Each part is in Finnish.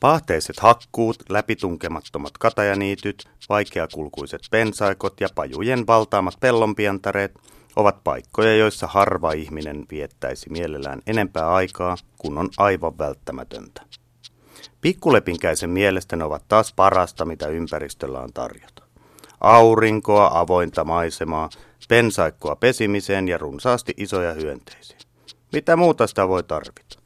Paahteiset hakkuut, läpitunkemattomat katajaniityt, vaikeakulkuiset pensaikot ja pajujen valtaamat pellonpientareet ovat paikkoja, joissa harva ihminen viettäisi mielellään enempää aikaa, kun on aivan välttämätöntä. Pikkulepinkäisen mielestä ne ovat taas parasta, mitä ympäristöllä on tarjota. Aurinkoa, avointa maisemaa, pensaikkoa pesimiseen ja runsaasti isoja hyönteisiä. Mitä muuta sitä voi tarvita?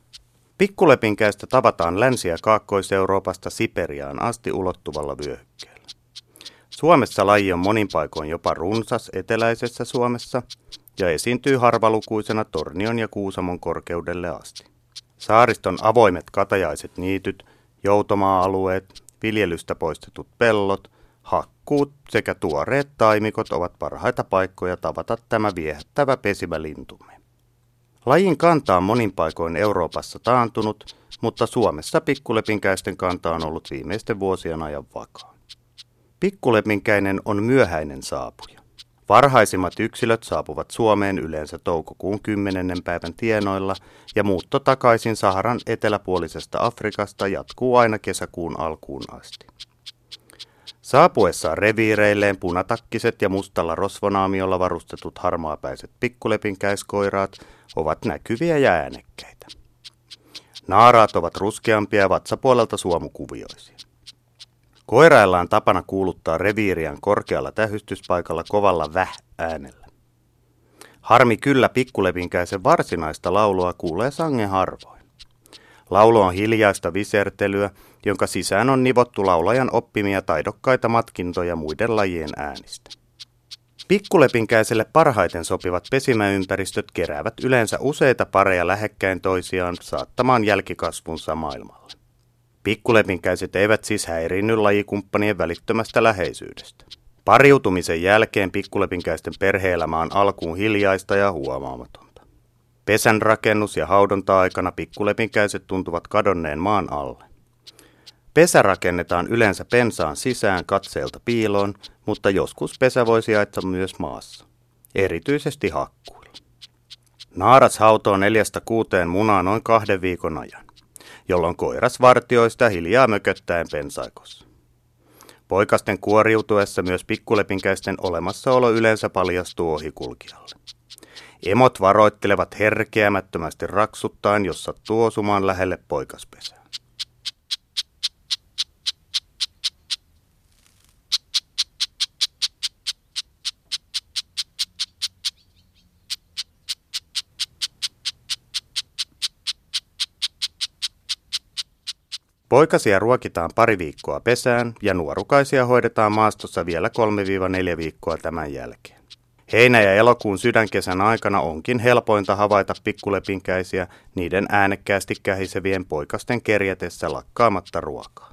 Pikkulepinkäistä tavataan Länsi- ja Kaakkois-Euroopasta Siperiaan asti ulottuvalla vyöhykkeellä. Suomessa laji on monin paikoin jopa runsas eteläisessä Suomessa ja esiintyy harvalukuisena Tornion ja Kuusamon korkeudelle asti. Saariston avoimet katajaiset niityt, joutomaa-alueet, viljelystä poistetut pellot, hakkuut sekä tuoreet taimikot ovat parhaita paikkoja tavata tämä viehättävä pesimälintumme. Lajin kanta on monin paikoin Euroopassa taantunut, mutta Suomessa pikkulepinkäisten kanta on ollut viimeisten vuosien ajan vakaa. Pikkulepinkäinen on myöhäinen saapuja. Varhaisimmat yksilöt saapuvat Suomeen yleensä toukokuun 10. päivän tienoilla ja muutto takaisin Saharan eteläpuolisesta Afrikasta jatkuu aina kesäkuun alkuun asti. Saapuessaan reviireilleen punatakkiset ja mustalla rosvonaamiolla varustetut harmaapäiset pikkulepinkäiskoiraat ovat näkyviä ja äänekkäitä. Naaraat ovat ruskeampia ja vatsapuolelta suomukuvioisia. Koirailla on tapana kuuluttaa reviiriän korkealla tähystyspaikalla kovalla väh-äänellä. Harmi kyllä pikkulepinkäisen varsinaista laulua kuulee sangen harvoin. Laulu on hiljaista visertelyä, jonka sisään on nivottu laulajan oppimia taidokkaita matkintoja muiden lajien äänistä. Pikkulepinkäiselle parhaiten sopivat pesimäympäristöt keräävät yleensä useita pareja lähekkäin toisiaan saattamaan jälkikasvunsa maailmalle. Pikkulepinkäiset eivät siis häirinny lajikumppanien välittömästä läheisyydestä. Pariutumisen jälkeen pikkulepinkäisten perheelämä on alkuun hiljaista ja huomaamatonta. Pesän rakennus ja haudonta-aikana pikkulepinkäiset tuntuvat kadonneen maan alle. Pesä rakennetaan yleensä pensaan sisään katseelta piiloon, mutta joskus pesä voi sijaita myös maassa, erityisesti hakkuilla. Naaras hautoo neljästä kuuteen munaa noin kahden viikon ajan, jolloin koiras vartioi sitä hiljaa mököttäen pensaikossa. Poikasten kuoriutuessa myös pikkulepinkäisten olemassaolo yleensä paljastuu ohikulkijalle. Emot varoittelevat herkeämättömästi raksuttain, jos sattuu osumaan lähelle poikaspesää. Poikasia ruokitaan pari viikkoa pesään ja nuorukaisia hoidetaan maastossa vielä 3-4 viikkoa tämän jälkeen. Heinä- ja elokuun sydänkesän aikana onkin helpointa havaita pikkulepinkäisiä niiden äänekkäästi kähisevien poikasten kerjätessä lakkaamatta ruokaa.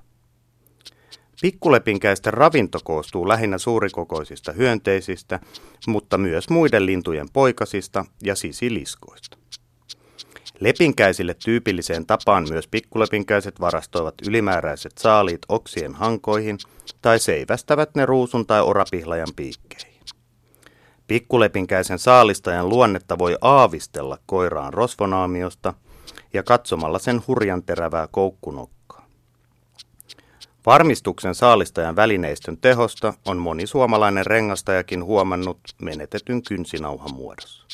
Pikkulepinkäisten ravinto koostuu lähinnä suurikokoisista hyönteisistä, mutta myös muiden lintujen poikasista ja sisiliskoista. Lepinkäisille tyypilliseen tapaan myös pikkulepinkäiset varastoivat ylimääräiset saaliit oksien hankoihin tai seivästävät ne ruusun tai orapihlajan piikkeihin. Pikkulepinkäisen saalistajan luonnetta voi aavistella koiraan rosfonaamiosta ja katsomalla sen hurjan terävää koukkunokkaa. Varmistuksen saalistajan välineistön tehosta on moni suomalainen rengastajakin huomannut menetetyn kynsinauhan muodossa.